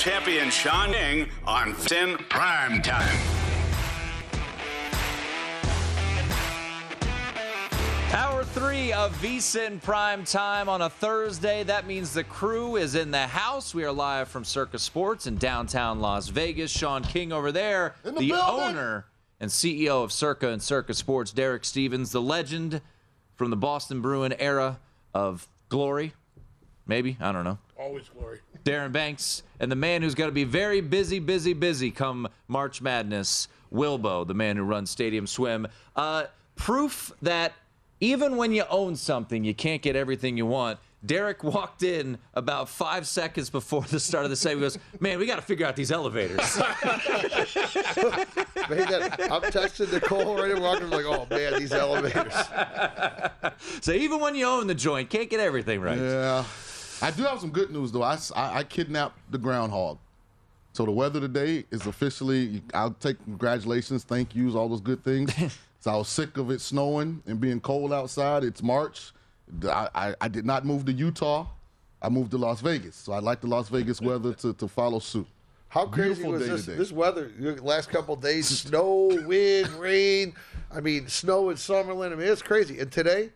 Murray, Super Bowl champion Sean King on Fin Prime Time. Hour three of VSIN Prime Time on a Thursday. That means the crew is in the house. We are live from Circa Sports in downtown Las Vegas. Sean King over there, the, the owner and CEO of Circa and Circa Sports, Derek Stevens, the legend from the Boston Bruin era of glory. Maybe. I don't know. Always glory. Darren Banks, and the man who's going to be very busy, busy, busy come March Madness, Wilbo, the man who runs Stadium Swim. Uh, proof that even when you own something, you can't get everything you want. Derek walked in about five seconds before the start of the segment. He goes, "Man, we got to figure out these elevators." That, I'm texting Nicole right now. Walking like, "Oh man, these elevators." so even when you own the joint, can't get everything right. Yeah, I do have some good news though. I, I, I kidnapped the groundhog. So the weather today is officially. I'll take congratulations, thank yous, all those good things. so I was sick of it snowing and being cold outside. It's March. I, I, I, did not move to Utah. I moved to Las Vegas. So I'd like the Las Vegas weather to, to follow suit. How crazy Beautiful was day this? today. This weather, the last couple of days, snow, wind, rain. I mean, snow in Summerlin. I mean, it's crazy. And today,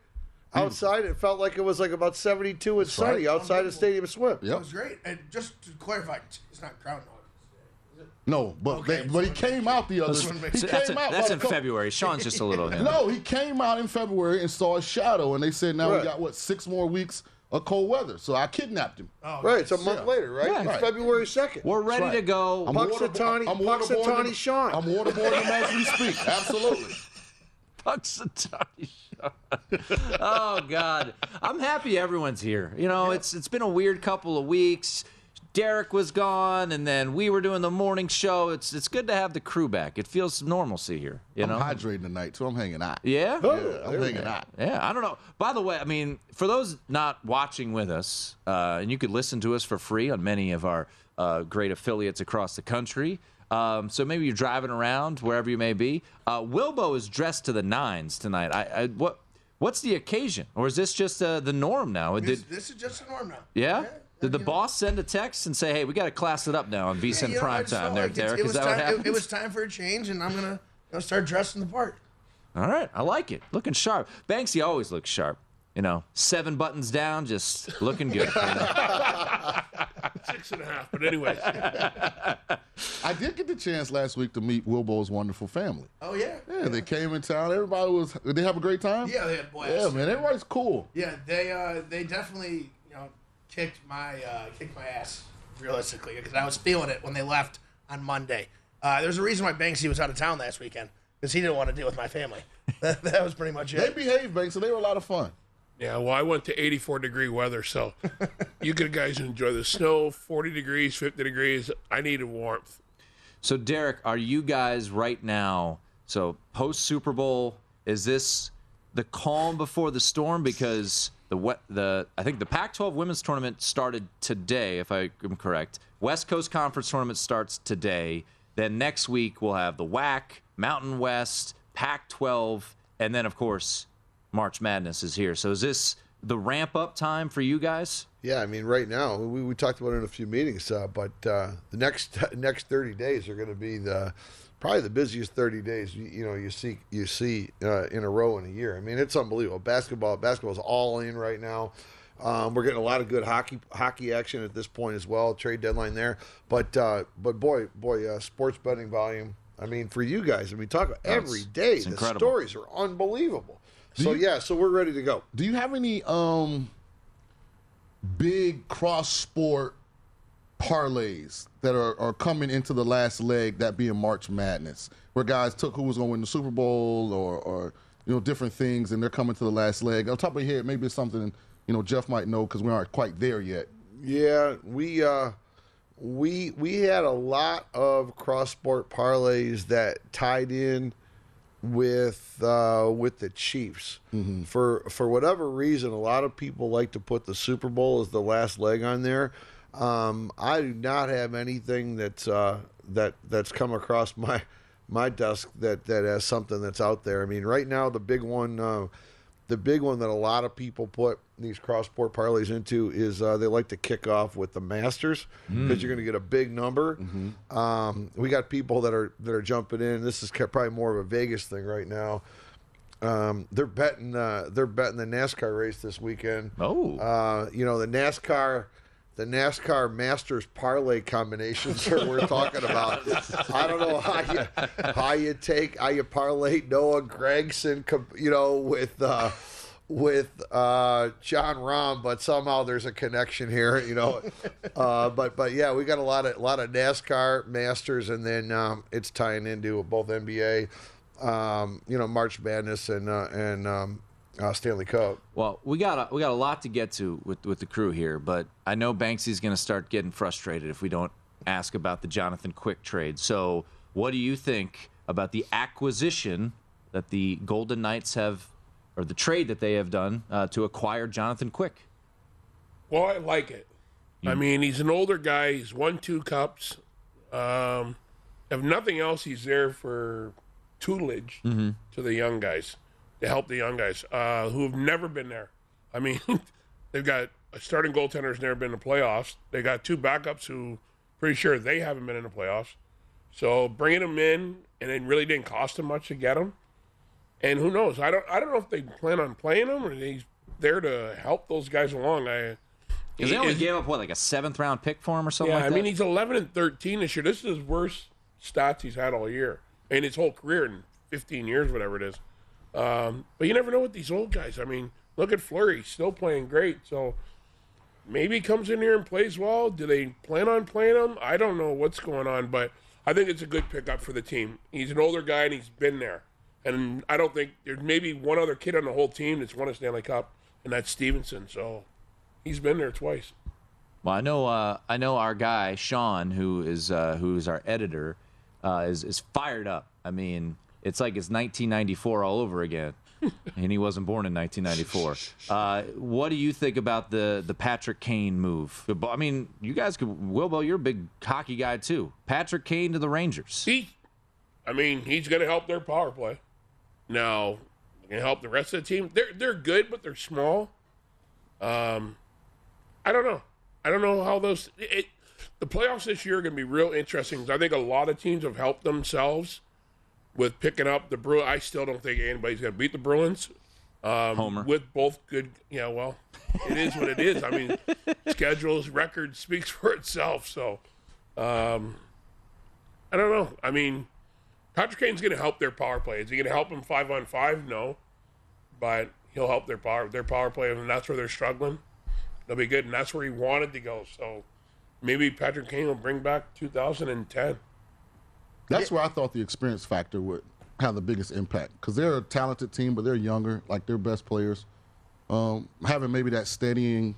outside, it felt like it was like about 72 and sunny right. outside of Stadium Swim. Yep. It was great. And just to clarify, it's not groundhog. No, but Okay, they, but he came out the other. Just wanna make He sure. That's, came in- out. that's in couple- February. Sean's just a little. you. No, he came out in February and saw a shadow, and they said now Right. we got what six more weeks of cold weather. So I kidnapped him. Oh, Right, it's a month Yeah. later, right? Yeah. It's Right. February 2nd. We're ready right. to go. I'm Punxsutawney- waterboard- I'm Punxsutawney waterboarding- Sean. I'm waterboarding him as we speak. Absolutely. Punxsutawney Sean. oh God, I'm happy everyone's here. You know, it's it's been a weird couple of weeks. Derek was gone, and then we were doing the morning show. It's it's good to have the crew back. It feels normalcy here. You I'm know, hydrating tonight, so I'm hanging out. yeah. Oh, Yeah, I'm hanging out. Yeah, I don't know. By the way, I mean, for those not watching with us, uh, and you could listen to us for free on many of our uh, great affiliates across the country. Um, so maybe you're driving around wherever you may be. Uh, Wilbo is dressed to the nines tonight. I, I what what's the occasion, or is this just uh, the norm now? This, Did, this is just a norm now. yeah. Did the boss send a text and say, "Hey, we got to class it up now on Yeah, VSIN you prime time"? There, like Derek. It Is was that time, what happened? It, was time for a change, and I'm gonna know, start dressing the part. All right, I like it. Looking sharp. Banksy always looks sharp. You know, seven buttons down, just looking good. you know? six and a half. But anyways, I did get the chance last week to meet Wilbo's wonderful family. Oh yeah. Yeah, they came in town. Everybody was. Did they have a great time? Yeah, they had a blast. Yeah, man, everybody's cool. Yeah, they uh, they definitely you know kicked my uh, kicked my ass realistically because I was feeling it when they left on Monday. Uh, there's a reason why Banksy was out of town last weekend because he didn't want to deal with my family. that, that was pretty much it. They behaved, Banks, so they were a lot of fun. Yeah. Well, I went to 84 degree weather, so you guys enjoy the snow. 40 degrees, 50 degrees. I needed warmth. So, Derek, are you guys right now? So, post Super Bowl, is this the calm before the storm? Because the we- the I think the Pac-12 women's tournament started today, if I am correct. West Coast Conference tournament starts today. Then next week we'll have the WAC, Mountain West, Pac-12, and then of course March Madness is here. So, is this the ramp up time for you guys? Yeah, I mean, right now we, we talked about it in a few meetings, uh, but uh, the next next thirty days are going to be the probably the busiest thirty days you, you know you see you see uh, in a row in a year. I mean, it's unbelievable. Basketball basketball is all in right now. Um, we're getting a lot of good hockey hockey action at this point as well. Trade deadline there, but uh, but boy boy, uh, sports betting volume. I mean, for you guys, I mean, talk about every day. it's The incredible. stories are unbelievable. Do So you- yeah, so we're ready to go. Do you have any um big cross sport parlays that are, are coming into the last leg, that being March Madness, where guys took who was going to win the Super Bowl or, or you know different things, and they're coming to the last leg. On top of your head, maybe it's something you know Jeff might know because we aren't quite there yet. Yeah, we uh, we we had a lot of cross sport parlays that tied in with uh, with the Chiefs. For for whatever reason, a lot of people like to put the Super Bowl as the last leg on there. Um, I do not have anything that's uh, that that's come across my my desk that that has something that's out there. I mean, right now the big one. Uh, the big one that a lot of people put these cross sport parlays into is uh, they like to kick off with the Masters because Mm. you're going to get a big number. Um, we got people that are that are jumping in. This is probably more of a Vegas thing right now. Um, they're betting uh, they're betting the NASCAR race this weekend. Oh, uh, you know the NASCAR. The NASCAR Masters parlay combinations that we're talking about. I don't know how you how you take how you parlay Noah Gragson, you know, with uh, with uh, Jon Rahm, but somehow there's a connection here, you know. Uh, but but yeah, we got a lot of lot of NASCAR Masters, and then um, it's tying into both NBA, um, you know, March Madness and uh, and um, uh, Stanley Cup. Well, we got a, we got a lot to get to with with the crew here, but I know Banksy's going to start getting frustrated if we don't ask about the Jonathan Quick trade. So, what do you think about the acquisition that the Golden Knights have, or the trade that they have done uh, to acquire Jonathan Quick? Well, I like it. I mean, he's an older guy. He's won two cups. Um, if nothing else, he's there for tutelage Mm-hmm. to the young guys to help the young guys uh, who have never been there. I mean, they've got a starting goaltender who's never been in the playoffs. They got two backups who pretty sure they haven't been in the playoffs. So bringing them in and it really didn't cost them much to get them. And who knows? I don't. I don't know if they plan on playing him or he's there to help those guys along. I Because they only gave up what like a seventh round pick for him or something yeah, like I mean he's 11 and 13 this year. This is his worst stats he's had all year and his whole career in 15 years, whatever it is. Um, but you never know with these old guys. I mean, look at Fleury, still playing great. So maybe comes in here and plays well. Do they plan on playing him? I don't know what's going on, but I think it's a good pickup for the team. He's an older guy and he's been there. And I don't think there's maybe one other kid on the whole team that's won a Stanley Cup, and that's Stephenson. So he's been there twice. Well, I know uh, I know our guy Sean, who is uh, who is our editor, uh, is is fired up. I mean, it's like it's 1994 all over again, and he wasn't born in 1994. Uh, what do you think about the the Patrick Kane move? I mean, you guys could Wilbo, you're a big hockey guy too. Patrick Kane to the Rangers. He, I mean, he's going to help their power play. Now, going to help the rest of the team. They're they're good, but they're small. Um, I don't know. I don't know how those. It, the playoffs this year are going to be real interesting. I think a lot of teams have helped themselves with picking up the Bruins. I still don't think anybody's going to beat the Bruins. Um, Homer. with both good. Yeah, well, it is what it is. I mean, schedules, record speaks for itself. So, um, I don't know. I mean, Patrick Kane's going to help their power play. Is he going to help them five on five? No, but he'll help their power their power play, and that's where they're struggling. They'll be good, and that's where he wanted to go. So maybe Patrick Kane will bring back 2010. That's where I thought the experience factor would have the biggest impact because they're a talented team, but they're younger, like their best players. Um, having maybe that steadying,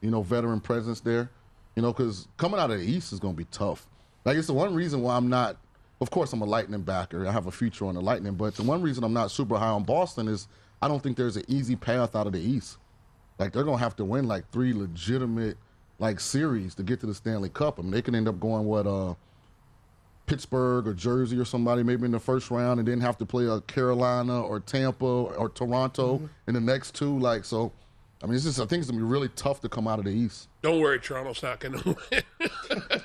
you know, veteran presence there, you know, because coming out of the East is going to be tough. Like it's the one reason why I'm not. Of course, I'm a Lightning backer. I have a future on the Lightning, but the one reason I'm not super high on Boston is I don't think there's an easy path out of the East. Like they're gonna have to win like three legitimate like series to get to the Stanley Cup. I mean, they can end up going what uh, Pittsburgh or Jersey or somebody maybe in the first round, and then have to play a Carolina or Tampa or Toronto Mm-hmm. in the next two. Like so, I mean, it's just I think it's gonna be really tough to come out of the East. Don't worry, Toronto's not going to win.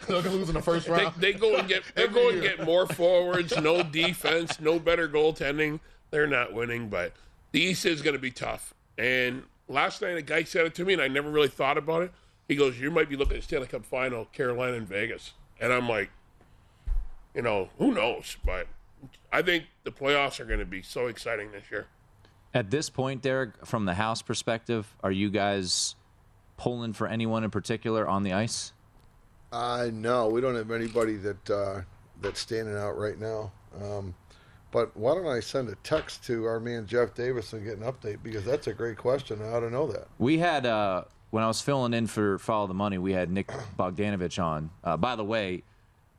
They're gonna lose in the first round. they go and get they go and get more forwards, no defense, no better goaltending. They're not winning, but the East is going to be tough. And last night, a guy said it to me, and I never really thought about it. He goes, "You might be looking at Stanley Cup final, Carolina and Vegas," and I'm like, you know, who knows? But I think the playoffs are going to be so exciting this year. At this point, Derek, from the house perspective, are you guys pulling for anyone in particular on the ice? Uh, no, we don't have anybody that uh, that's standing out right now. Um, but why don't I send a text to our man Jeff Davis and get an update because that's a great question. I ought to know that. We had uh, when I was filling in for Follow the Money, we had Nick Bogdanovich on. Uh, by the way,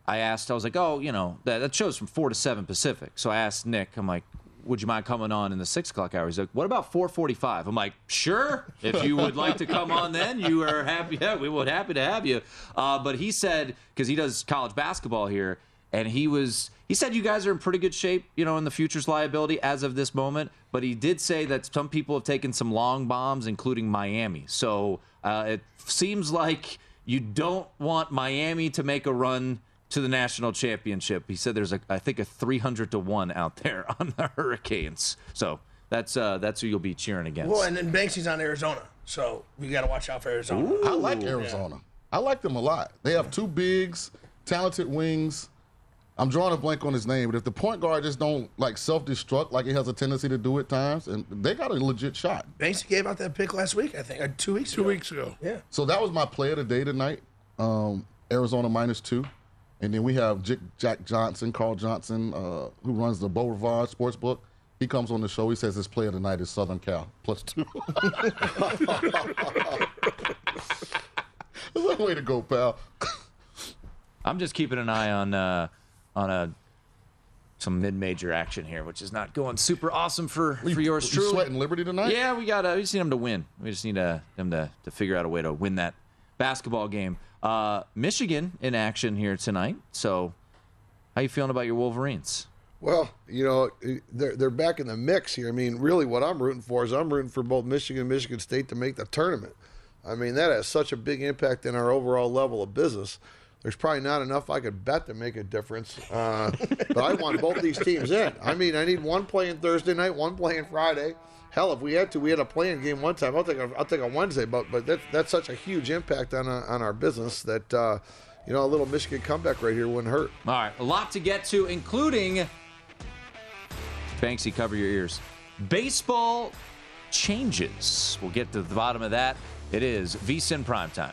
I asked, I was like, oh, you know, that, that show's from four to seven Pacific. So I asked Nick, I'm like, would you mind coming on in the six o'clock hour? He's like, what about 4:45? I'm like, sure. If you would like to come on, then you are happy. Yeah, we would happy to have you. Uh, but he said because he does college basketball here, and he was he said you guys are in pretty good shape, you know, in the futures liability as of this moment. But he did say that some people have taken some long bombs, including Miami. So uh, it seems like you don't want Miami to make a run to the national championship. He said there's a I think a 300 to 1 out there on the Hurricanes. So that's uh that's who you'll be cheering against. Well, and then Banksy's on Arizona, so we got to watch out for Arizona. I like Arizona. I like them a lot. They have two bigs, talented wings. I'm drawing a blank on his name, but if the point guard just don't like self-destruct like he has a tendency to do at times, and they got a legit shot. Banksy gave out that pick last week, I think, uh, two weeks Two ago. weeks ago. Yeah. So that was my play of the day tonight. Um, Arizona minus two. And then we have J- Jack Johnson, Carl Johnson, uh, who runs the Beau Rivage Sportsbook. He comes on the show. He says his play of the night is Southern Cal, plus two. That's a way to go, pal. I'm just keeping an eye on uh, on a some mid-major action here, which is not going super awesome for for yours You truly. sweating Liberty tonight? Yeah, we got. Uh, we just need them to win. We just need uh, them to to figure out a way to win that basketball game. Uh, Michigan in action here tonight. So, how you feeling about your Wolverines? Well, you know, they're they're back in the mix here. I mean, really, what I'm rooting for is I'm rooting for both Michigan and Michigan State to make the tournament. I mean, that has such a big impact in our overall level of business. There's probably not enough I could bet to make a difference, uh, but I want both these teams in. I mean, I need one playing Thursday night, one playing Friday. Hell, if we had to, we had a playing game one time. I'll take a, I'll take a Wednesday, but but that's that's such a huge impact on uh, on our business that uh, you know a little Michigan comeback right here wouldn't hurt. All right, a lot to get to, including Banksy. Cover your ears. Baseball changes. We'll get to the bottom of that. It is VSIN primetime.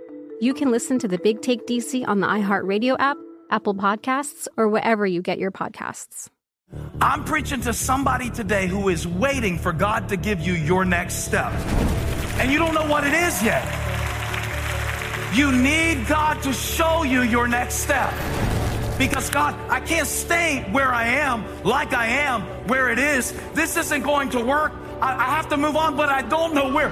you can listen to the Big Take DC on the iHeartRadio app, Apple Podcasts, or wherever you get your podcasts. I'm preaching to somebody today who is waiting for God to give you your next step. And you don't know what it is yet. You need God to show you your next step. Because God, I can't stay where I am, like I am, where it is. This isn't going to work. I, I have to move on, but I don't know where.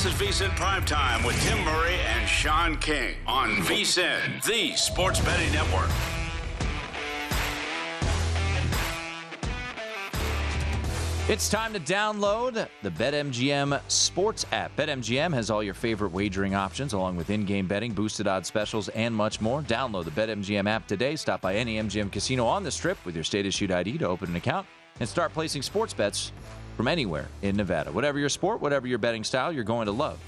This is VSIN Primetime with Tim Murray and Sean King on VSIN, the sports betting network. It's time to download the BetMGM Sports app. BetMGM has all your favorite wagering options, along with in game betting, boosted odds specials, and much more. Download the BetMGM app today. Stop by any MGM casino on the strip with your state issued ID to open an account and start placing sports bets from anywhere in Nevada. Whatever your sport, whatever your betting style, you're going to love.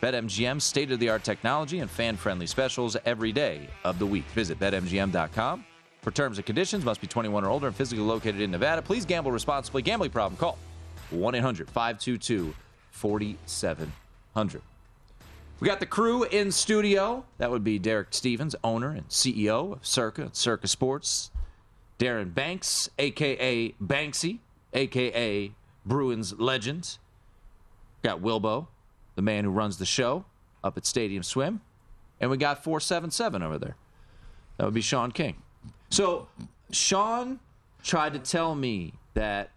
BetMGM's state of the art technology and fan friendly specials every day of the week. Visit BetMGM.com. For terms and conditions, must be 21 or older and physically located in Nevada. Please gamble responsibly. Gambling problem, call 1 800 522 4700. We got the crew in studio. That would be Derek Stevens, owner and CEO of Circa, Circa Sports. Darren Banks, a.k.a. Banksy, a.k.a. Bruins legend. Got Wilbo, the man who runs the show up at Stadium Swim. And we got 477 over there. That would be Sean King. So Sean tried to tell me that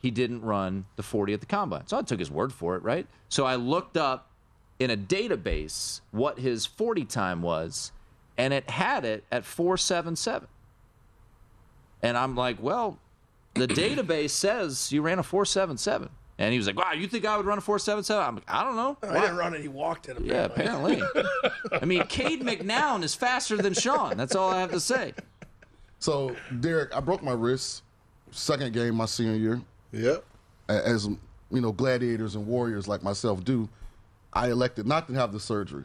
he didn't run the 40 at the combine. So I took his word for it, right? So I looked up in a database what his 40 time was, and it had it at 477. And I'm like, well, the database says you ran a 477. And he was like, wow, you think I would run a 477? I'm like, I don't know. I didn't run it. He walked it. Yeah, apparently. I mean, Cade McNown is faster than Sean. That's all I have to say. So, Derek, I broke my wrist second game my senior year. Yep. As you know, gladiators and warriors like myself do, I elected not to have the surgery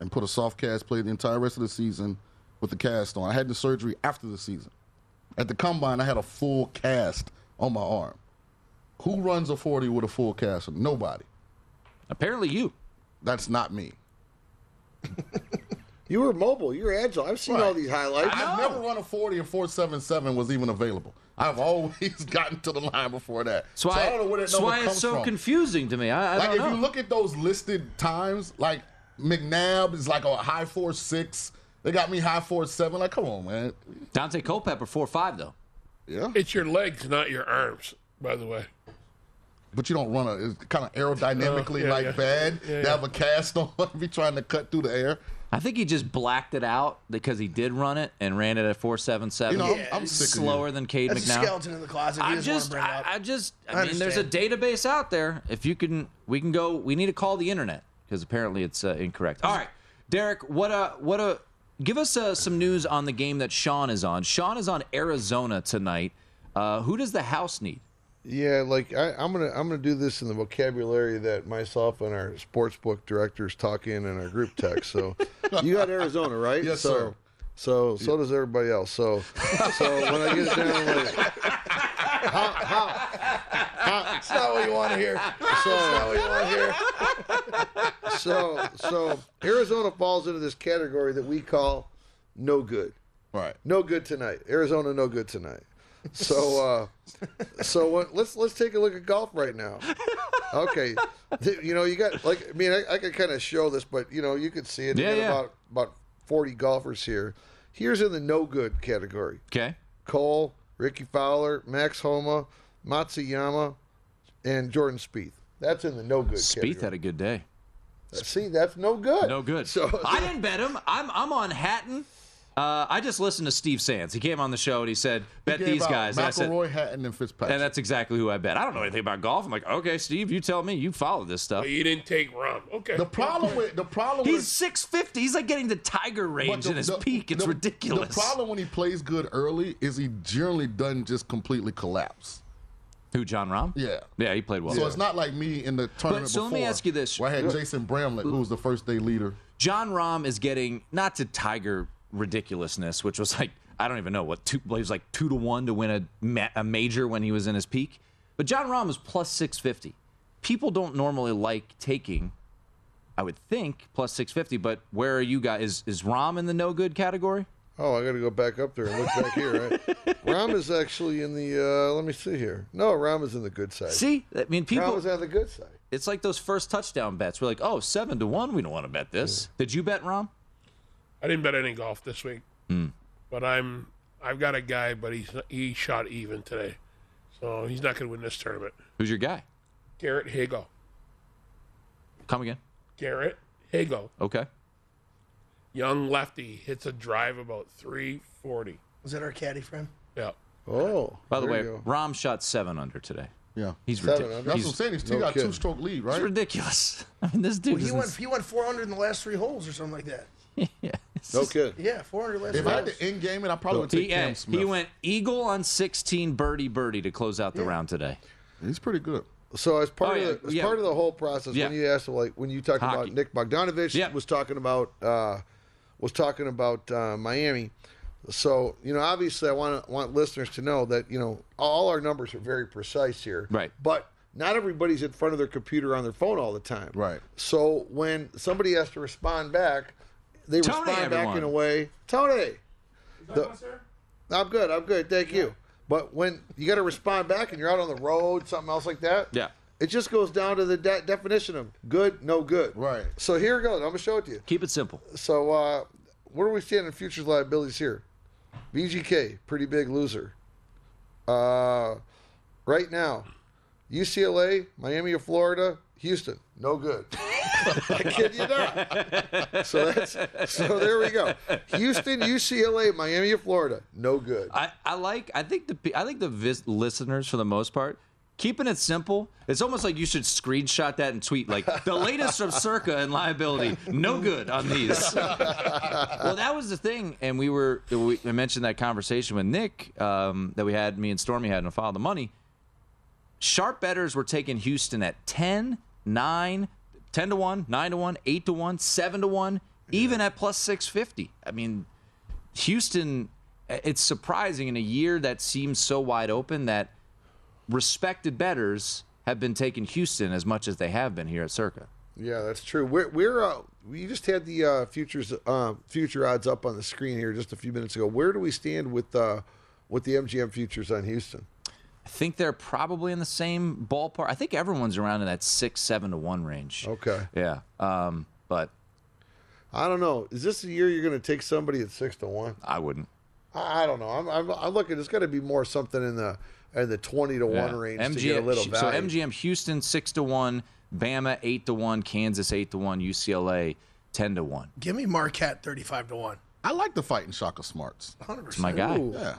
and put a soft cast, played the entire rest of the season with the cast on. I had the surgery after the season. At the combine, I had a full cast on my arm. Who runs a 40 with a full cast? Nobody. Apparently, you. That's not me. You were mobile. You were agile. I've seen all these highlights. I've never run a 40 and 477 was even available. I've always gotten to the line before that. That's why, so I don't know where that that's number why it's so from. confusing to me. I, I like don't if know. you look at those listed times, like McNabb is like a high four six. They got me high four seven. Like, come on, man. Daunte Culpepper four five though. Yeah. It's your legs, not your arms, by the way. But you don't run a it's kind of aerodynamically Oh, yeah, like yeah. bad. Yeah, to yeah. have a cast on, be trying to cut through the air. I think he just blacked it out because he did run it and ran it at four seven seven. You know, I'm- I'm sick of you. slower than Cade That's a skeleton in the closet. I just, I. I just, I, I mean, there's a database out there. If you can, we can go. We need to call the internet because apparently it's uh, incorrect. All right, Derek, what a, what a, give us uh, some news on the game that Sean is on. Sean is on Arizona tonight. Uh, who does the house need? Yeah, like I, I'm gonna I'm gonna do this in the vocabulary that myself and our sports book directors talk in in our group text. So you got Arizona, right? Yes, so, sir. So so does everybody else. So so when I get down, like, how, how, That's not what you want to hear. That's not what you want to hear. so so Arizona falls into this category that we call no good. Right. No good tonight. Arizona no good tonight. So uh so what, let's let's take a look at golf right now. Okay. You know, you got like I mean I, I could kind of show this, but you know, you could see it. Yeah, yeah. about about 40 golfers here. Here's in the no good category. Okay. Cole, Rickie Fowler, Max Homa, Matsuyama, and Jordan Spieth. That's in the no good Spieth category. had a good day. See, that's no good. No good. So I didn't bet him. I'm I'm on Hatton. Uh, I just listened to Steve Sands. He came on the show and he said, "Bet He these guys." And I said, McIlroy, Hatton, and Fitzpatrick. and that's exactly who I bet. I don't know anything about golf. I'm like, okay, Steve, you tell me. You follow this stuff. But you didn't take Rahm. Okay. the problem with the problem He's 650. He's like getting to Tiger range the- in his the- peak. It's the- ridiculous. The problem when he plays good early is he generally doesn't just completely collapse. Who, Jon Rahm? Yeah. Yeah, he played well. So it's not like me in the tournament so let me ask you this. Where I had Jason Bramlett, who was the first day leader. Jon Rahm is getting not to Tiger ridiculousness, which was like I don't even know what two. Was like two to one to win a, ma- a major when he was in his peak. But Jon Rahm was plus six fifty. People don't normally like taking. I would think plus six fifty. But where are you guys? Is is Rahm in the no good category? Oh, I got to go back up there and look back here. Right? Rahm is actually in the. Uh, let me see here. No, Rahm is in the good side. See, I mean, people. Rahm is on the good side. It's like those first touchdown bets. We're like, oh, seven to one. We don't want to bet this. Did you bet Rahm? I didn't bet any golf this week, Hmm. but I'm I've got a guy, but he's he shot even today, so he's not going to win this tournament. Who's your guy? Garrick Higgo. Come again. Garrick Higgo, Okay. young lefty, hits a drive about 340. Was that our caddy friend? Yeah. Oh. By the way, you go. Rahm shot seven under today. Yeah. He's ridiculous. That's He's, what I'm saying. He's still no got kidding. two stroke lead, right? it's ridiculous. I mean, this dude Well, he went he went 400 in the last three holes or something like that. yeah, it's No just- kid. Yeah, 400 last If three I had holes. to end game it, I probably would take He, Cam eh, Smith. he went eagle on 16 birdie birdie to close out the Yeah. round today. He's pretty good. So as part Oh, yeah, of the, as yeah. part of the whole process, Yeah. when you asked like when you talked Hockey. about Nick Bogdanovich Yeah. was talking about uh, was talking about uh, Miami. So you know, obviously, I want want listeners to know that you know all our numbers are very precise here. Right. But not everybody's in front of their computer on their phone all the time. Right. So when somebody has to respond back, they Tony, respond back everyone. in a way. Tony. The- I'm good. I'm good. Thank you. But when you got to respond back and you're out on the road, something else like that, Yeah. it just goes down to the de- definition of good, no good. Right. So here it goes. I'm gonna show it to you. Keep it simple. So uh, where do we stand in futures liabilities here? VGK, pretty big loser. Uh, right now, UCLA, Miami of Florida, Houston, no good. I kid you not. So that's so there we go. Houston, UCLA, Miami Florida, no good. I, I like. I think the I think the vis- listeners for the most part keeping it simple. It's almost like you should screenshot that and tweet like the latest from Circa and liability. No good on these. well, that was the thing, and we were we I mentioned that conversation with Nick um, that we had. Me and Stormy had in Follow the Money. Sharp betters were taking Houston at 10, 9, 10 to 1, 9 to 1, 8 to 1, 7 to 1, even at plus 650. I mean, Houston, it's surprising in a year that seems so wide open that respected betters have been taking Houston as much as they have been here at Circa. Yeah, that's true. We're we're uh, we just had the uh, futures uh, future odds up on the screen here just a few minutes ago. Where do we stand with uh, with the MGM futures on Houston? I think they're probably in the same ballpark. I think everyone's around in that six, seven to one range. Okay. Yeah. Um, but I don't know. Is this the year you're going to take somebody at six to one? I wouldn't. I, I don't know. I'm, I'm, I'm looking. There's got to be more something in the in the twenty to Yeah. one range to get a little so. MGM Houston six to one, Bama eight to one, Kansas eight to one, UCLA ten to one. Give me Marquette 35 to 1. I like the fighting Shaka Smarts. 100%. It's my guy. Yeah.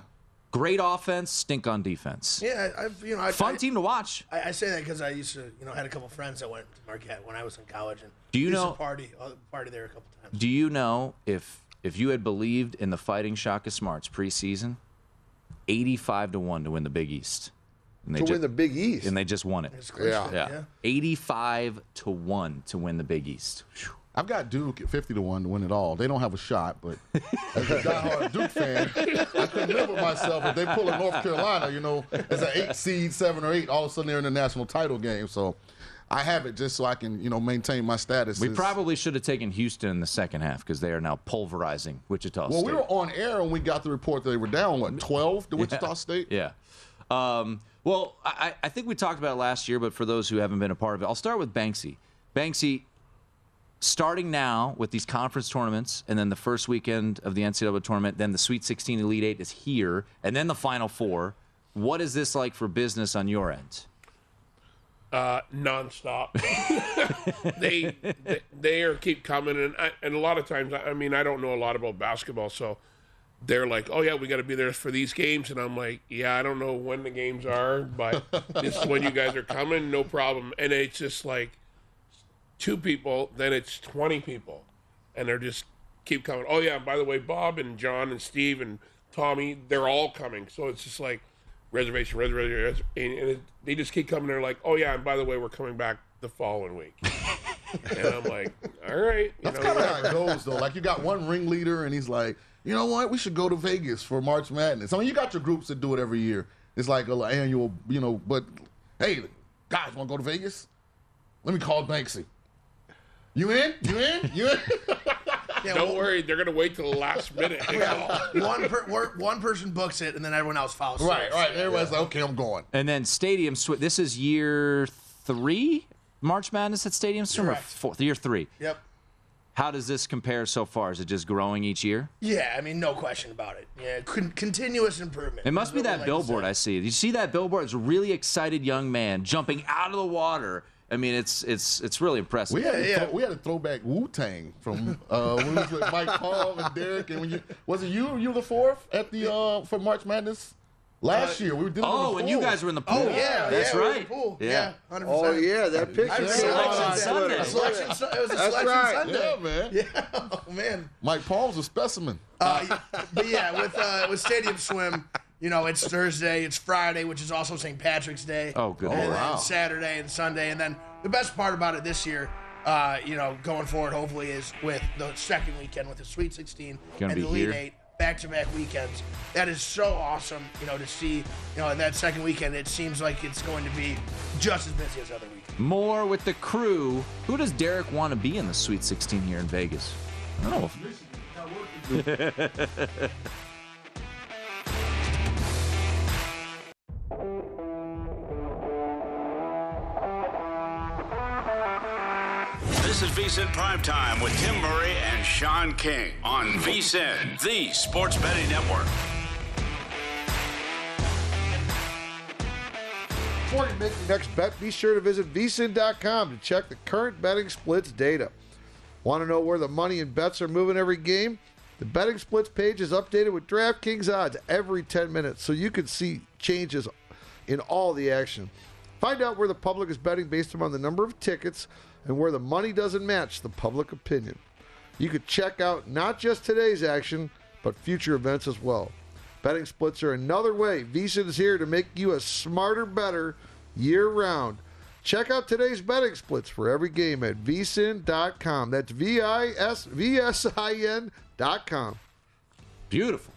Great offense, stink on defense. Yeah, I've you know I, Fun I, team to watch. I, I say that because I used to you know had a couple friends that went to Marquette when I was in college and Do you used to know- party uh, party there a couple times. Do you know if if you had believed in the fighting Shaka Smarts preseason, eighty five to one to win the Big East. And To win the Big East? and they just won it. clinched yeah, yeah. eighty five to one to win the Big East. Phew. I've got Duke at 50 to 1 to win it all. They don't have a shot, but as a diehard Duke fan, I couldn't live with myself if they pull a North Carolina, you know, as an eight seed, seven or eight, all of a sudden they're in the national title game. So I have it just so I can, you know, maintain my status. We probably should have taken Houston in the second half because they are now pulverizing Wichita State. Well, State. we were on air when we got the report that they were down, what, 12 to Wichita Yeah. State? Yeah. Um, well, I, I think we talked about it last year, but for those who haven't been a part of it, I'll start with Banksy. Banksy, starting now with these conference tournaments, and then the first weekend of the NCAA tournament, then the Sweet 16 Elite Eight is here, and then the Final Four. What is this like for business on your end? uh, nonstop. they, they they are keep coming, and I, and a lot of times, I mean, I don't know a lot about basketball, so they're like, "Oh yeah, we got to be there for these games," and I'm like, "Yeah, I don't know when the games are, but this is when you guys are coming, no problem." And it's just like two people, then it's twenty people, and they're just keep coming. Oh yeah, by the way, Bob and John and Steve and Tommy, they're all coming, so it's just like reservation, reservation, res- and, and it, they just keep coming. They're like, "Oh yeah, and by the way, we're coming back the following week." and I'm like, "All right." You That's kind of how it goes, though. Like you got one ringleader, and he's like, you know what? We should go to Vegas for March Madness. I mean, you got your groups that do it every year. It's like an annual, you know. But hey, guys, want to go to Vegas? Let me call Banksy. You in? You in? You in? Don't worry, they're gonna wait till the last minute. one per, one person books it and then everyone else follows. suit. right, right. Everybody's like, okay, I'm going. And then Stadium Swim. This is year three March Madness at Stadium Swim, or Correct. fourth, year three. Yep. How does this compare so far? Is it just growing each year? Yeah, I mean, no question about it. Yeah, con- continuous improvement. It must be That's what that like billboard. I see. You see that billboard? It's a really excited young man jumping out of the water. I mean, it's it's it's really impressive. We had, to throw, we had to throw back Wu Tang from uh, when we was with Mike Paul and Derek. And when you was it you? You were the fourth at the uh, for March Madness last year. We did it in oh, the and you guys were in the pool. Oh yeah, that's yeah, we were in right. the pool. Yeah. Yeah, hundred Oh percent. yeah, that picture. I remember Selection that. Sunday. Selection Sun- It was a That's selection right. Sunday. Yeah, man. Yeah, oh man. Mike Paul's a specimen. Uh, but yeah, with uh, with Stadium Swim, you know, it's Thursday, it's Friday, which is also St. Patrick's Day. Oh, good And lord. then wow. Saturday and Sunday, and then the best part about it this year, uh, you know, going forward, hopefully, is with the second weekend with the Sweet 16 and the Elite here. Eight back-to-back weekends. That is so awesome, you know, to see. You know, in that second weekend, it seems like it's going to be just as busy as other weekends. More with the crew. Who does Derek want to be in the Sweet 16 here in Vegas? I don't know. is VSIN Primetime with Tim Murray and Sean King on VSIN, the sports betting network. Before you make your next bet, be sure to visit vsin.com to check the current betting splits data. Want to know where the money and bets are moving every game? The betting splits page is updated with DraftKings odds every 10 minutes so you can see changes in all the action. Find out where the public is betting based upon the number of tickets and where the money doesn't match the public opinion. You could check out not just today's action, but future events as well. Betting splits are another way VSIN is here to make you a smarter, better year round. Check out today's betting splits for every game at vsin.com. That's V I S V S I N dot com. Beautiful.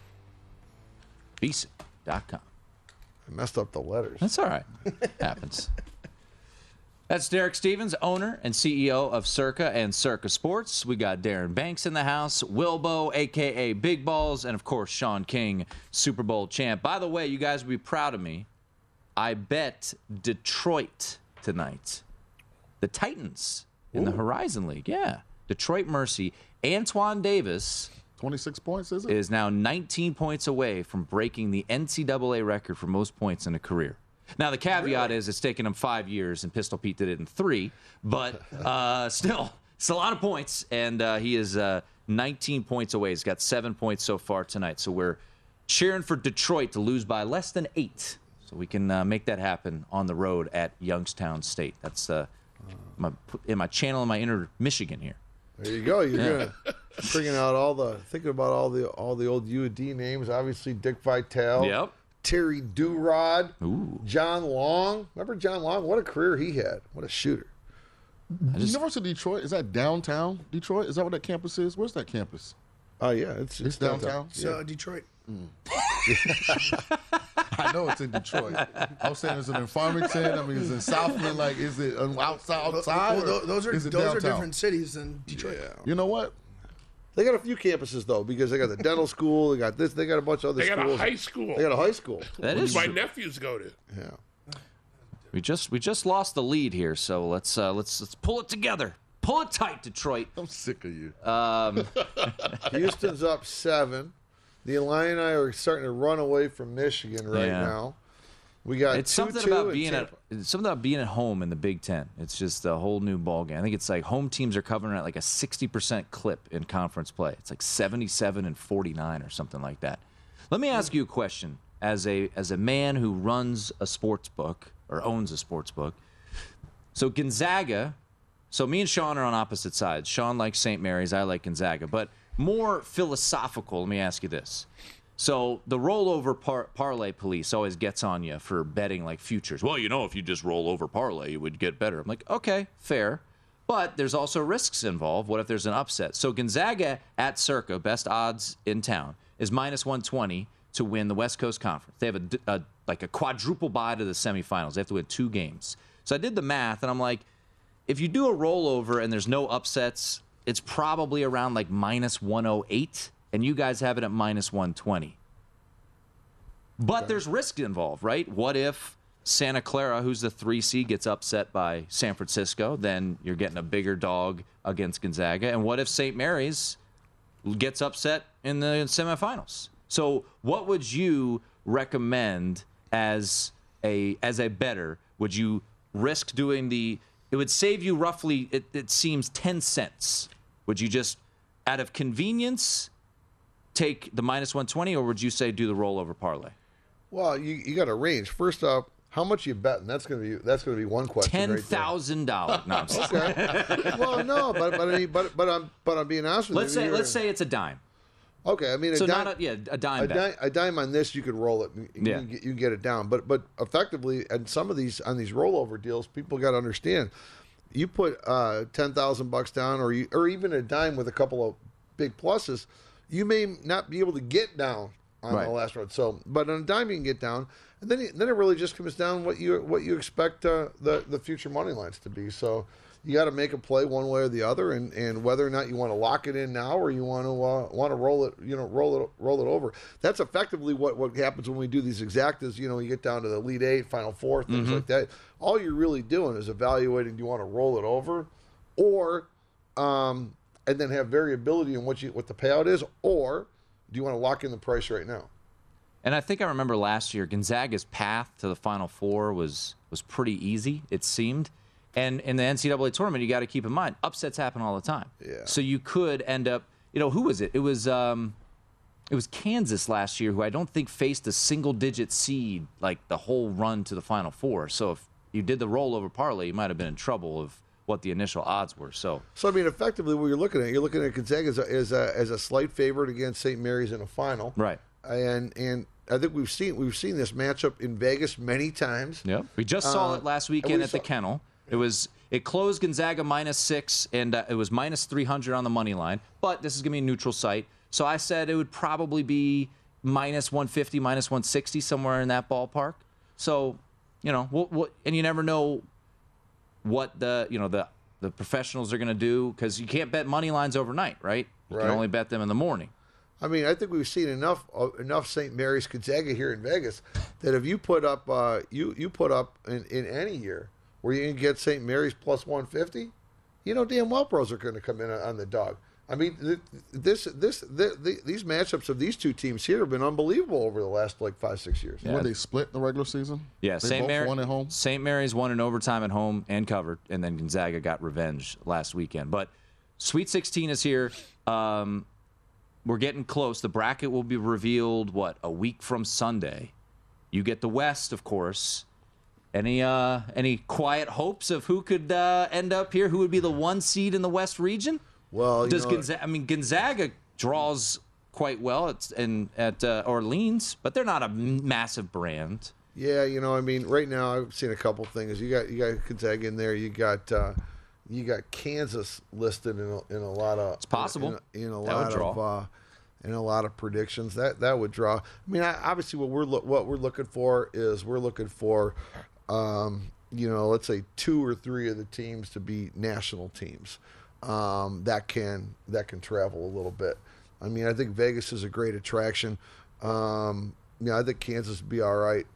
VSIN.com. I messed up the letters. That's all right. Happens. That's Derek Stevens, owner and CEO of Circa and Circa Sports. We got Darren Banks in the house, Wilbo, aka Big Balls, and of course Sean King, Super Bowl champ. By the way, you guys will be proud of me. I bet Detroit tonight. The Titans in the Horizon League. Yeah. Detroit Mercy. Antoine Davis. 26 points, is it? Is now 19 points away from breaking the NCAA record for most points in a career. Now, the caveat is it's taken him five years, and Pistol Pete did it in three, but uh, still, it's a lot of points, and uh, he is uh, 19 points away. He's got seven points so far tonight, so we're cheering for Detroit to lose by less than eight, so we can uh, make that happen on the road at Youngstown State. That's uh, my, in my channel in my inner Michigan here. There you go. You're Yeah. gonna bringing out all the thinking about all the all the old U of D names. Obviously, Dick Vitale. Yep. Terry Duerod. Ooh. John Long. Remember John Long? What a career he had. What a shooter. University of Detroit is that downtown Detroit? Is that what that campus is? Where's that campus? Oh yeah, it's it's downtown. So Detroit. I know it's in Detroit. I was saying it's in Farmington. I mean, it's in Southland. Like, is it on outside? outside Well, those are is it those are different cities than Detroit. You know what? They got a few campuses though, because they got the dental school. They got this. They got a bunch of other They got a high school. They got a high school. That is my true. nephews go to. Yeah. We just we just lost the lead here, so let's uh, let's let's pull it together. Pull it tight, Detroit. I'm sick of you. Um, Houston's up seven. The Illini are starting to run away from Michigan right Yeah. now. We got it's two, something two about being at something about being at home in the Big Ten. It's just a whole new ballgame. I think it's like home teams are covering at like a sixty percent clip in conference play. It's like seventy-seven and forty-nine or something like that. Let me ask hmm. you a question as a as a man who runs a sports book or owns a sports book. So Gonzaga, so me and Sean are on opposite sides. Sean likes St. Mary's, I like Gonzaga, but more philosophical. Let me ask you this. So the rollover par- parlay police always gets on you for betting like futures. Well, you know, if you just roll over parlay, you would get better. I'm like, okay, fair. But there's also risks involved. What if there's an upset? So Gonzaga at Circa, best odds in town, is minus 120 to win the West Coast Conference. They have a, a- like a quadruple bye to the semifinals. They have to win two games. So I did the math, and I'm like, if you do a rollover and there's no upsets, it's probably around like minus 108, and you guys have it at minus 120. But there's risk involved, right? What if Santa Clara, who's the three C, gets upset by San Francisco? Then you're getting a bigger dog against Gonzaga. And what if St. Mary's gets upset in the semifinals? So, what would you recommend as a as a better? Would you risk doing the? It would save you roughly. It, it seems ten cents. Would you just, out of convenience, take the minus one twenty, or would you say do the rollover parlay? Well, you, you got a range. First up, how much you betting? That's gonna be that's gonna be one question. Ten right thousand dollars. No, I'm Okay. well, no, but but I mean, but but I'm but I'm being honest with let's you. say You're- let's say it's a dime. Okay, I mean, a So dime, not a, yeah a dime a dime, a dime on this, you could roll it. You, Yeah. can get, you can get it down. But but effectively, and some of these on these rollover deals, people got to understand. You put uh, ten thousand bucks down, or you, or even a dime with a couple of big pluses, you may not be able to get down on Right. the last road. So, but on a dime you can get down, and then it- then it really just comes down what you what you expect uh, the the future money lines to be. So. You got to make a play one way or the other, and, and whether or not you want to lock it in now or you want to uh, want to roll it, you know, roll it roll it over. That's effectively what, what happens when we do these exactas. You know, you get down to the lead eight, final four, things Mhm. like that. All you're really doing is evaluating: do you want to roll it over, or um, and then have variability in what you what the payout is, or do you want to lock in the price right now? And I think I remember last year Gonzaga's path to the Final Four was was pretty easy. It seemed. And in the NCAA tournament, you got to keep in mind upsets happen all the time. Yeah. So you could end up, you know, who was it? It was um, it was Kansas last year, who I don't think faced a single digit seed like the whole run to the Final Four. So if you did the rollover parlay, you might have been in trouble of what the initial odds were. So So I mean, effectively, what you're looking at, you're looking at Gonzaga as a, as a, as a slight favorite against St. Mary's in a final, right? And and I think we've seen we've seen this matchup in Vegas many times. Yep. We just saw Uh, it last weekend we at the saw- kennel. It was it closed Gonzaga minus six, and uh, it was minus three hundred on the money line. But this is gonna be a neutral site, so I said it would probably be minus one fifty, minus one sixty, somewhere in that ballpark. So, you know, we'll, we'll, and you never know what the you know the the professionals are going to do because you can't bet money lines overnight, right? You Right. can only bet them in the morning. I mean, I think we've seen enough uh, enough St. Mary's Gonzaga here in Vegas that if you put up uh, you you put up in, in any year where you can get St. Mary's plus one fifty, you know damn well pros are going to come in on the dog. I mean, th- this this th- th- these matchups of these two teams here have been unbelievable over the last like five six years. Yeah. When they split the regular season? Yeah, they St. both Mary won at home. St. Mary's won in overtime at home and covered, and then Gonzaga got revenge last weekend. But Sweet 16 is here. Um, we're getting close. The bracket will be revealed what a week from Sunday. You get the West, of course. Any uh, any quiet hopes of who could uh, end up here? Who would be the one seed in the West region? Well, does know- Gonzaga? I mean, Gonzaga draws quite well at in, at uh, Orleans, but they're not a massive brand. Yeah, you know, I mean, right now I've seen a couple things. You got you got Gonzaga in there. You got uh, you got Kansas listed in a, in a lot of. It's possible. in, a- in a lot of uh, in a lot of predictions. That that would draw. I mean, I, obviously, what we're lo- what we're looking for is we're looking for, um, you know, let's say two or three of the teams to be national teams um, that can that can travel a little bit. I mean, I think Vegas is a great attraction. Um, you know, I think Kansas would be all right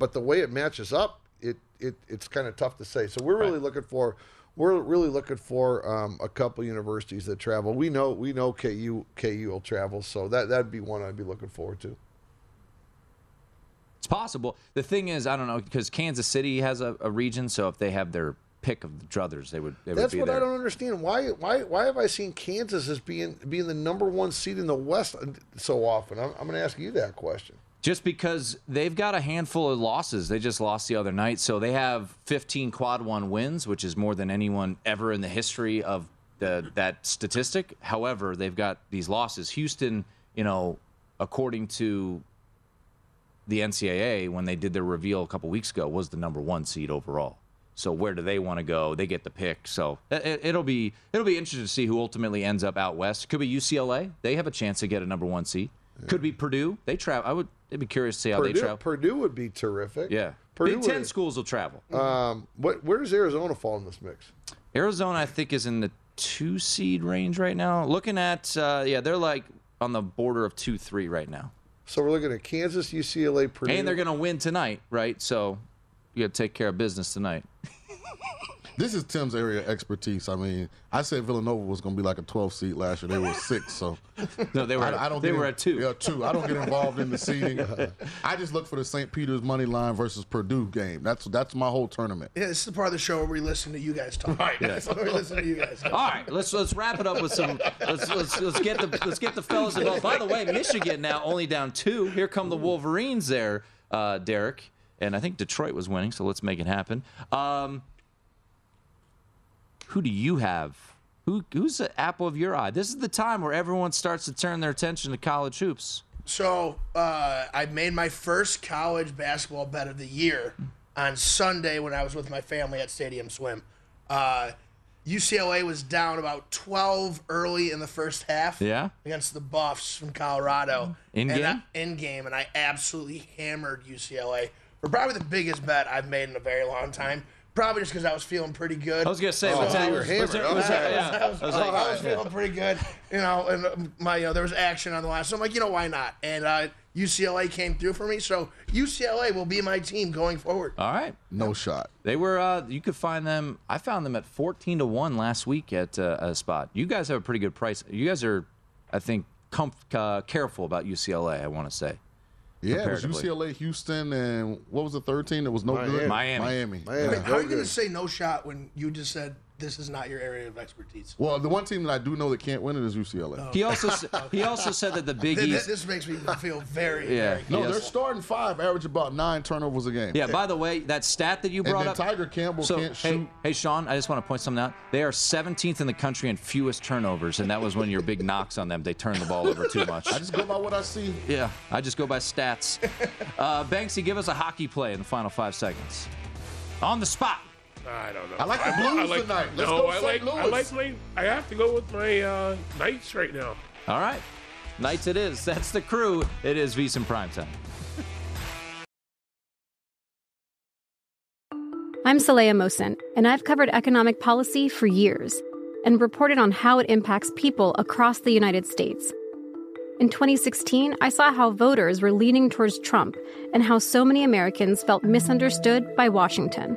but the way it matches up, it, it it's kind of tough to say. So we're really looking for we're really looking for um, a couple universities that travel. We know we know KU KU will travel, so that that'd be one I'd be looking forward to. It's possible. The thing is, I don't know because Kansas City has a, a region, so if they have their pick of the druthers, they would. They That's would be what there. I don't understand. Why why why have I seen Kansas as being being the number one seed in the West so often? I'm, I'm going to ask you that question. Just because they've got a handful of losses, they just lost the other night, so they have 15 quad one wins, which is more than anyone ever in the history of the that statistic. However, they've got these losses. Houston, you know, according to the NCAA, when they did their reveal a couple weeks ago, was the number one seed overall. So where do they want to go? They get the pick. So it, it'll be it'll be interesting to see who ultimately ends up out west. Could be UCLA. They have a chance to get a number one seed. Could be Purdue. They travel. I would. I'd be curious to see how they travel. Purdue would be terrific. Yeah. Purdue Big Ten would- schools will travel. Um, what where does Arizona fall in this mix? Arizona, I think, is in the two seed range right now. Looking at, uh, yeah, they're like on the border of two three right now. So we're looking at Kansas, UCLA, Purdue. And they're going to win tonight, right? So you got to take care of business tonight. This is Tim's area of expertise. I mean, I said Villanova was going to be like a 12 seed last year. They were six, so No, they were. I, I don't. they get were in- at two. Yeah, two. I don't get involved in the seeding. I just look for the St. Peter's money line versus Purdue game. That's that's my whole tournament. Yeah, this is the part of the show where we listen to you guys talk. Right. That's where we listen to you guys. All right, let's let's wrap it up with some. Let's let's, let's get the let's get the fellas involved. By the way, Michigan now only down two. Here come the Wolverines there, uh, Derek, and I think Detroit was winning. So let's make it happen. Um, who do you have? Who who's the apple of your eye? This is the time where everyone starts to turn their attention to college hoops. So uh, I made my first college basketball bet of the year on Sunday when I was with my family at Stadium Swim. Uh, UCLA was down about 12 early in the first half Yeah? against the Buffs from Colorado. In And game? I- in game, and I absolutely hammered UCLA for probably the biggest bet I've made in a very long time. Probably just because I was feeling pretty good. I was gonna say, So what's I that- was- was it- I was was, it- yeah. I was- I was like, I was yeah. feeling pretty good, you know. And um, my, you know, there was action on the line, So I'm like, you know, why not? And uh, UCLA came through for me, so UCLA will be my team going forward. All right. No shot. They were. Uh, you could find them. I found them at fourteen to one last week at uh, a spot. You guys have a pretty good price. You guys are, I think, comf- uh, careful about UCLA. I want to say. Yeah, it was. UCLA, Houston, and what was the third team that was no good? Miami. Miami. I mean, Yeah. how are you going to say no shot when you just said this is not your area of expertise? Well, the one team that I do know that can't win it is UCLA. He also s- he also said that the Big Th- th- East. This makes me feel very, Yeah. very No, Yes. they're starting five, average about nine turnovers a game. Yeah. By the way, that stat that you And brought then up. Tyger Campbell so, can't hey, shoot. Hey, Sean, I just want to point something out. They are 17th in the country in fewest turnovers, and that was one of your big knocks on them. They turn the ball over too much. I just go by what I see. Yeah, I just go by stats. Uh, Banksy, give us a hockey play in the final five seconds. On the spot. I don't know. I like the I'm- Blues I like, tonight. Let's no, go I St. like I Louis. like my. I have to go with my uh, Knights right now. All right. Knights it is. That's the crew. It is VSiN Primetime. I'm Saleha Mohsin, and I've covered economic policy for years and reported on how it impacts people across the United States. In 2016, I saw how voters were leaning towards Trump and how so many Americans felt misunderstood by Washington.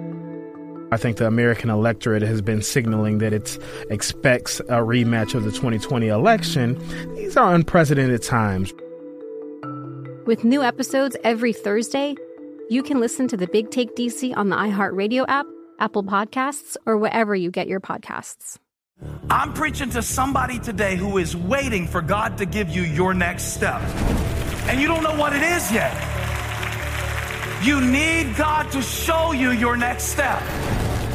I think the American electorate has been signaling that it expects a rematch of the 2020 election. These are unprecedented times. With new episodes every Thursday, you can listen to the Big Take DC on the iHeartRadio app, Apple Podcasts, or wherever you get your podcasts. I'm preaching to somebody today who is waiting for God to give you your next step. And you don't know what it is yet. You need God to show you your next step.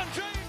James.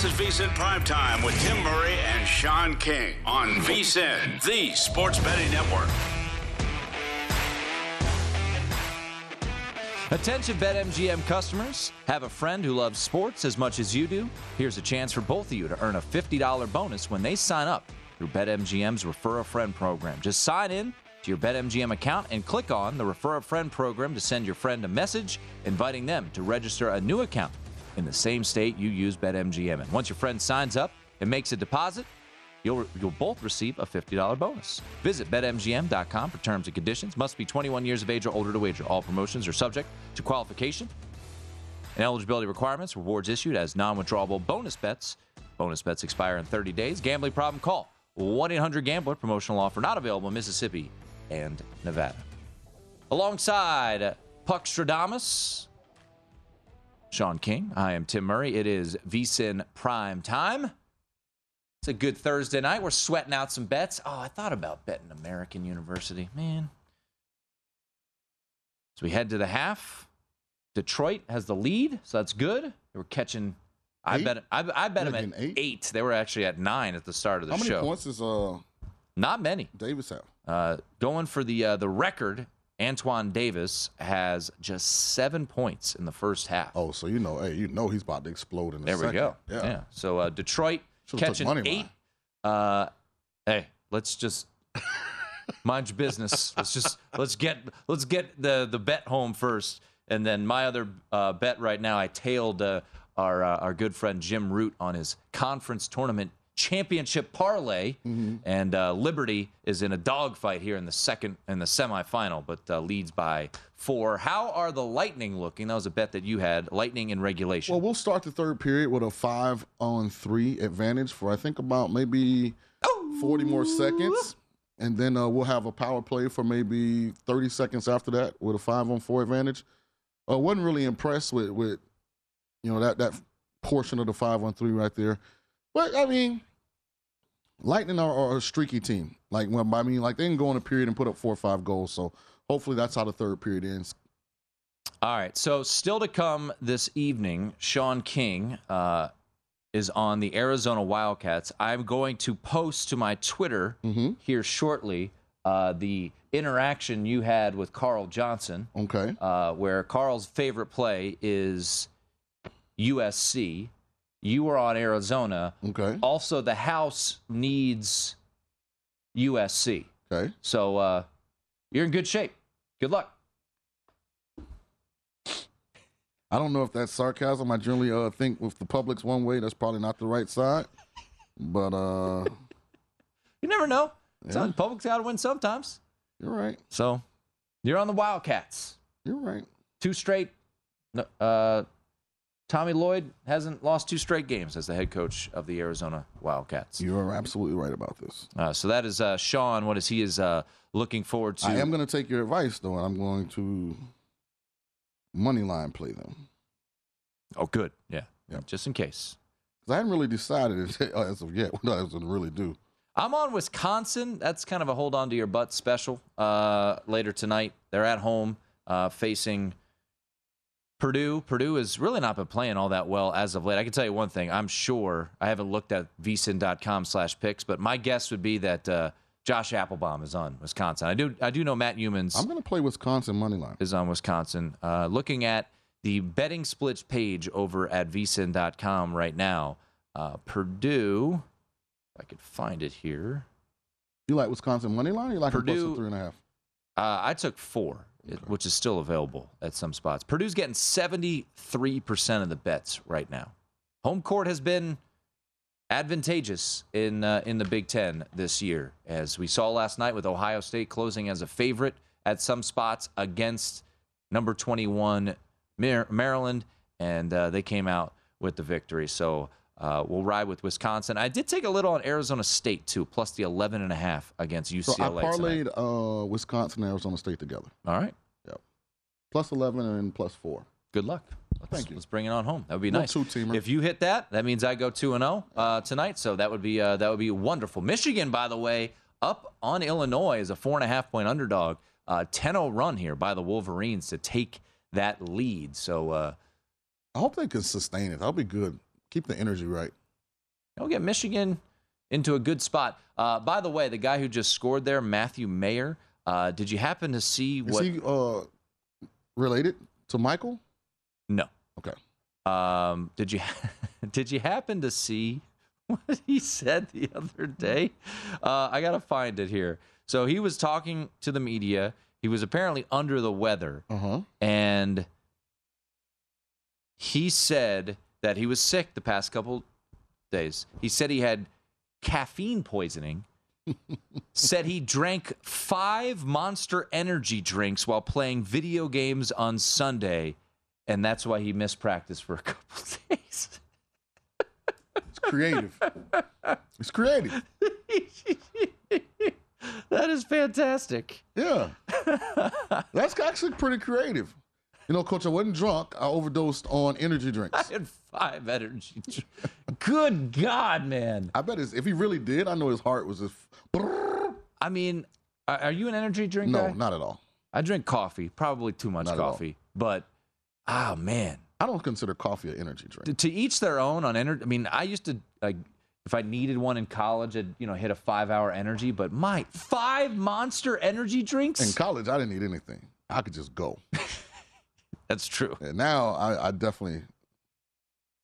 This is VSIN Primetime with Tim Murray and Sean King on VSIN, the sports betting network. Attention BetMGM customers. Have a friend who loves sports as much as you do? Here's a chance for both of you to earn a $50 bonus when they sign up through BetMGM's Refer a Friend program. Just sign in to your BetMGM account and click on the Refer a Friend program to send your friend a message inviting them to register a new account in the same state you use BetMGM in. Once your friend signs up and makes a deposit, you'll, you'll both receive a $50 bonus. Visit BetMGM.com for terms and conditions. Must be 21 years of age or older to wager. All promotions are subject to qualification and eligibility requirements. Rewards issued as non-withdrawable bonus bets. Bonus bets expire in 30 days. Gambling problem? Call 1-800-GAMBLER. Promotional offer not available in Mississippi and Nevada. Alongside Puck Stradamus, Sean King, I am Tim Murray. It is VSIN prime time. It's a good Thursday night. We're sweating out some bets. Oh, I thought about betting American University. Man. So we head to the half. Detroit has the lead, so that's good. They were catching. I bet. I, I bet them at getting eight? They were actually at nine at the start of the show. How many show. points is uh Not many. Davis have? Uh, going for the uh, the record, Antoine Davis has just seven points in the first half. Oh, so you know, hey, you know he's about to explode in a There we go. Yeah. Yeah. So uh, Detroit Should've catching eight. Uh, hey, let's just mind your business. Let's just let's get let's get the the bet home first, and then my other uh, bet right now. I tailed uh, our uh, our good friend Jim Root on his conference tournament championship parlay, Mm-hmm. and uh, Liberty is in a dogfight here in the second in the semifinal, but uh, leads by four. How are the Lightning looking? That was a bet that you had. Lightning in regulation. Well, we'll start the third period with a five on three advantage for I think about maybe forty more seconds, and then uh, we'll have a power play for maybe thirty seconds after that with a five on four advantage. I uh, wasn't really impressed with with you know that that portion of the five on three right there, but I mean. Lightning are, are a streaky team. Like when I mean, like they can go in a period and put up four or five goals. So hopefully that's how the third period ends. All right. So still to come this evening, Sean King uh, is on the Arizona Wildcats. I'm going to post to my Twitter here shortly uh, the interaction you had with Carl Johnson. Okay. Uh, where Carl's favorite play is USC. You were on Arizona. Okay. Also, the House needs USC. Okay. So uh, you're in good shape. Good luck. I don't know if that's sarcasm. I generally uh, think if the public's one way, that's probably not the right side. But uh, You never know. Yeah. Public's got to win sometimes. you're right. So you're on the Wildcats. You're right. Two straight. no, Uh, Tommy Lloyd hasn't lost two straight games as the head coach of the Arizona Wildcats. You are absolutely right about this. Uh, so that is uh, Sean. What is he is uh, looking forward to? I am going to take your advice though, and I'm going to money line play them. Oh, good. Yeah. Just in case. 'Cause I haven't really decided as of yet what I was going to really do. I'm on Wisconsin. That's kind of a hold on to your butt special uh, later tonight. They're at home uh, facing Purdue. Purdue has really not been playing all that well as of late. I can tell you one thing. I'm sure I haven't looked at vsin.com slash picks, but my guess would be that uh, Josh Applebaum is on Wisconsin. I do I do know Matt Youmans I'm going to play Wisconsin money line. is on Wisconsin. Uh, looking at the betting splits page over at vsin.com right now, uh, Purdue, if I could find it here. You like Wisconsin money line? Or you like Purdue- three and a half? Uh, I took four, it- which is still available at some spots. Purdue's getting 73% of the bets right now. Home court has been advantageous in uh, in the Big Ten this year, as we saw last night with Ohio State closing as a favorite at some spots against number 21 Maryland, and uh, they came out with the victory. So uh, we'll ride with Wisconsin. I did take a little on Arizona State too, plus the 11 and a half against UCLA. So I parlayed uh, Wisconsin and Arizona State together. All right. Yep. Plus 11 and plus four. Good luck. Let's, Thank you. Let's bring it on home. That would be nice. two-teamer. If you hit that, that means I go two and zero uh, tonight. So that would be uh, that would be wonderful. Michigan, by the way, up on Illinois is a four and a half point underdog. Uh, 10-0 run here by the Wolverines to take that lead. So uh, I hope they can sustain it. That'll be good. Keep the energy right. I'll get Michigan into a good spot. Uh, by the way, the guy who just scored there, Matthew Mayer. Uh, did you happen to see Is what? he uh, related to Michael? No. Okay. Um, did you did you happen to see what he said the other day? Uh, I gotta find it here. So he was talking to the media. He was apparently under the weather, Uh-huh. and he said that he was sick the past couple days. He said he had caffeine poisoning. said he drank five monster energy drinks while playing video games on Sunday and that's why he missed practice for a couple days. It's creative. it's creative. that is fantastic. Yeah. That's actually pretty creative. You know, coach, I wasn't drunk. I overdosed on energy drinks. I had five energy. Good God, man. I bet his, if he really did, I know his heart was just. I mean, are are you an energy drink No, guy? not at all. I drink coffee, probably too much Not coffee, but oh man, I don't consider coffee an energy drink. to, to each their own on energy. I mean, I used to like if I needed one in college, I'd you know hit a five hour energy, but my five monster energy drinks. In college, I didn't need anything. I could just go. That's true. And now I, I definitely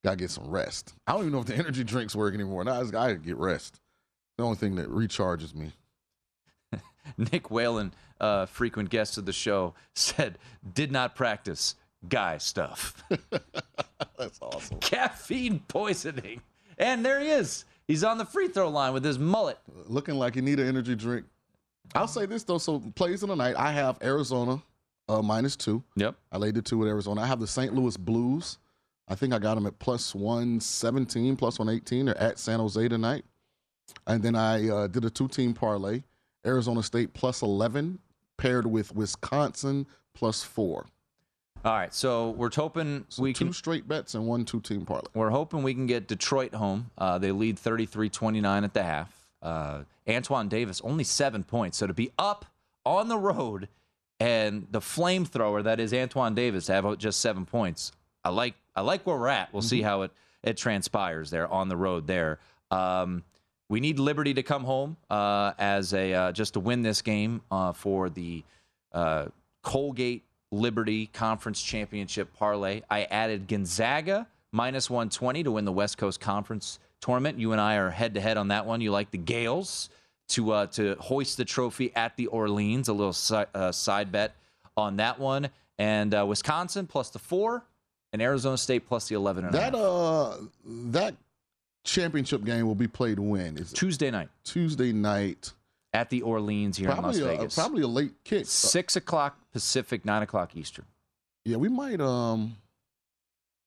gotta get some rest. I don't even know if the energy drinks work anymore. Now I just gotta get rest. The only thing that recharges me. Nick Whalen, uh, frequent guest of the show, said did not practice guy stuff. That's awesome. Caffeine poisoning, and there he is. He's on the free throw line with his mullet. Looking like you need an energy drink. I'll say this though. So plays in the night, I have Arizona uh, minus two. Yep. I laid the two with Arizona. I have the St. Louis Blues. I think I got them at plus 117, plus 118. They're at San Jose tonight. And then I uh, did a two team parlay Arizona State plus 11, paired with Wisconsin plus four. All right, so we're hoping we two can. straight bets and one two team parlay. We're hoping we can get Detroit home. Uh, they lead 33-29 at the half. Uh, Antoine Davis only seven points, so to be up on the road and the flamethrower that is Antoine Davis to have just seven points. I like I like where we're at. We'll see how it it transpires there on the road there. Um, we need Liberty to come home uh, as a uh, just to win this game uh, for the uh, Colgate Liberty Conference Championship parlay. I added Gonzaga minus 120 to win the West Coast Conference tournament. You and I are head to head on that one. You like the Gales to uh, to hoist the trophy at the Orleans. A little si- uh, side bet on that one. And uh, Wisconsin plus the four, and Arizona State plus the 11 and a half. That uh that championship game will be played when? Is Tuesday night Tuesday night. at the Orleans here Probably in Las a, Vegas. probably a late kick. Six o'clock Pacific, nine o'clock Eastern. Yeah, we might. Um.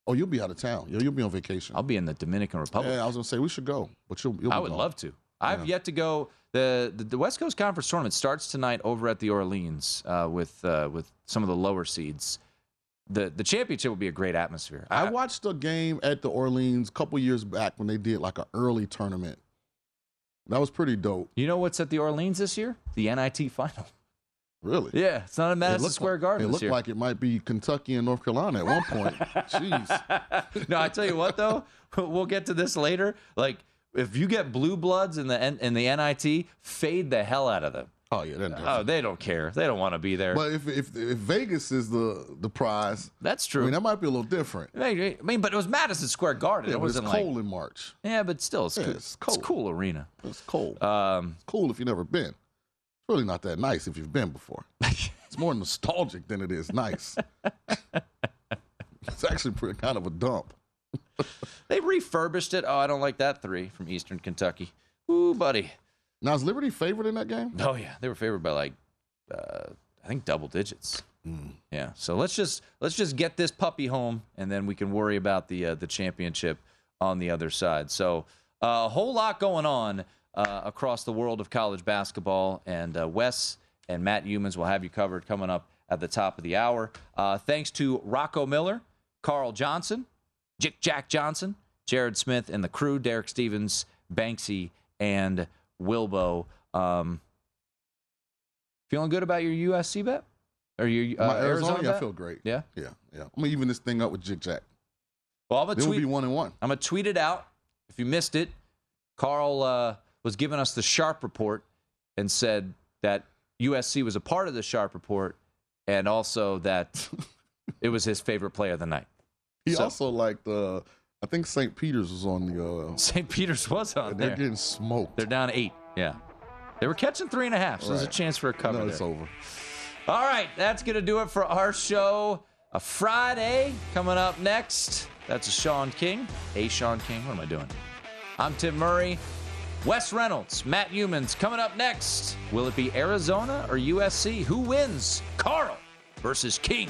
Oh, you'll be out of town. Yeah, you'll be on vacation. I'll be in the Dominican Republic. Yeah, I was gonna say we should go, but you'll. you'll I would gone. love to. I've Yeah. yet to go. The, the the West Coast Conference tournament starts tonight over at the Orleans uh, with uh, with some of the lower seeds. The the championship would be a great atmosphere. I watched a game at the Orleans a couple years back when they did like an early tournament. That was pretty dope. You know what's at the Orleans this year? The NIT final. Really? Yeah, it's not a It Madison looked Square like- Garden It looked year. like it might be Kentucky and North Carolina at one point. Jeez. no, I tell you what though, we'll get to this later. Like if you get blue bloods in the in the NIT, fade the hell out of them. Oh yeah, they're Oh, they don't care. They don't want to be there. But if, if if Vegas is the the prize, that's true. I mean, that might be a little different. I mean, but it was Madison Square Garden. Yeah, it wasn't cold like in March. yeah, but still, it's, Yeah, cool. it's cold. It's a cool arena. It's cold. Um, It's cool if you've never been. It's really not that nice if you've been before. it's more nostalgic than it is nice. it's actually pretty, kind of a dump. They refurbished it. Oh, I don't like that three from Eastern Kentucky. Ooh, buddy. Now is Liberty favored in that game? Oh yeah, they were favored by like uh, I think double digits. Yeah. So let's just let's just get this puppy home, and then we can worry about the uh, the championship on the other side. So uh, a whole lot going on uh, across the world of college basketball, and uh, Wes and Matt Youmans will have you covered coming up at the top of the hour. Uh, thanks to Rocco Miller, Carl Johnson, Jick Jack Johnson, Jared Smith, and the crew, Derek Stevens, Banksy, and Wilbo. Um, feeling good about your USC bet? Or your uh, My Arizona, yeah, I feel great. Yeah? Yeah, yeah. I'm gonna even this thing up with Jig Jack. Well, I'm gonna tweet. be one and one. I'm gonna tweet it out. If you missed it, Carl uh, was giving us the Sharp report and said that USC was a part of the Sharp report, and also that it was his favorite play of the night. He So- also liked uh I think St. Peter's was on the uh St. Peter's was on they're there. getting smoked. They're down eight. Yeah, they were catching three and a half, so there's a chance for a cover. No, it's there. over. All right, that's going to do it for our show. A Friday coming up next. That's a Sean King. A Sean King. What am I doing? I'm Tim Murray. Wes Reynolds, Matt Youmans coming up next. Will it be Arizona or USC? Who wins? Carl versus King.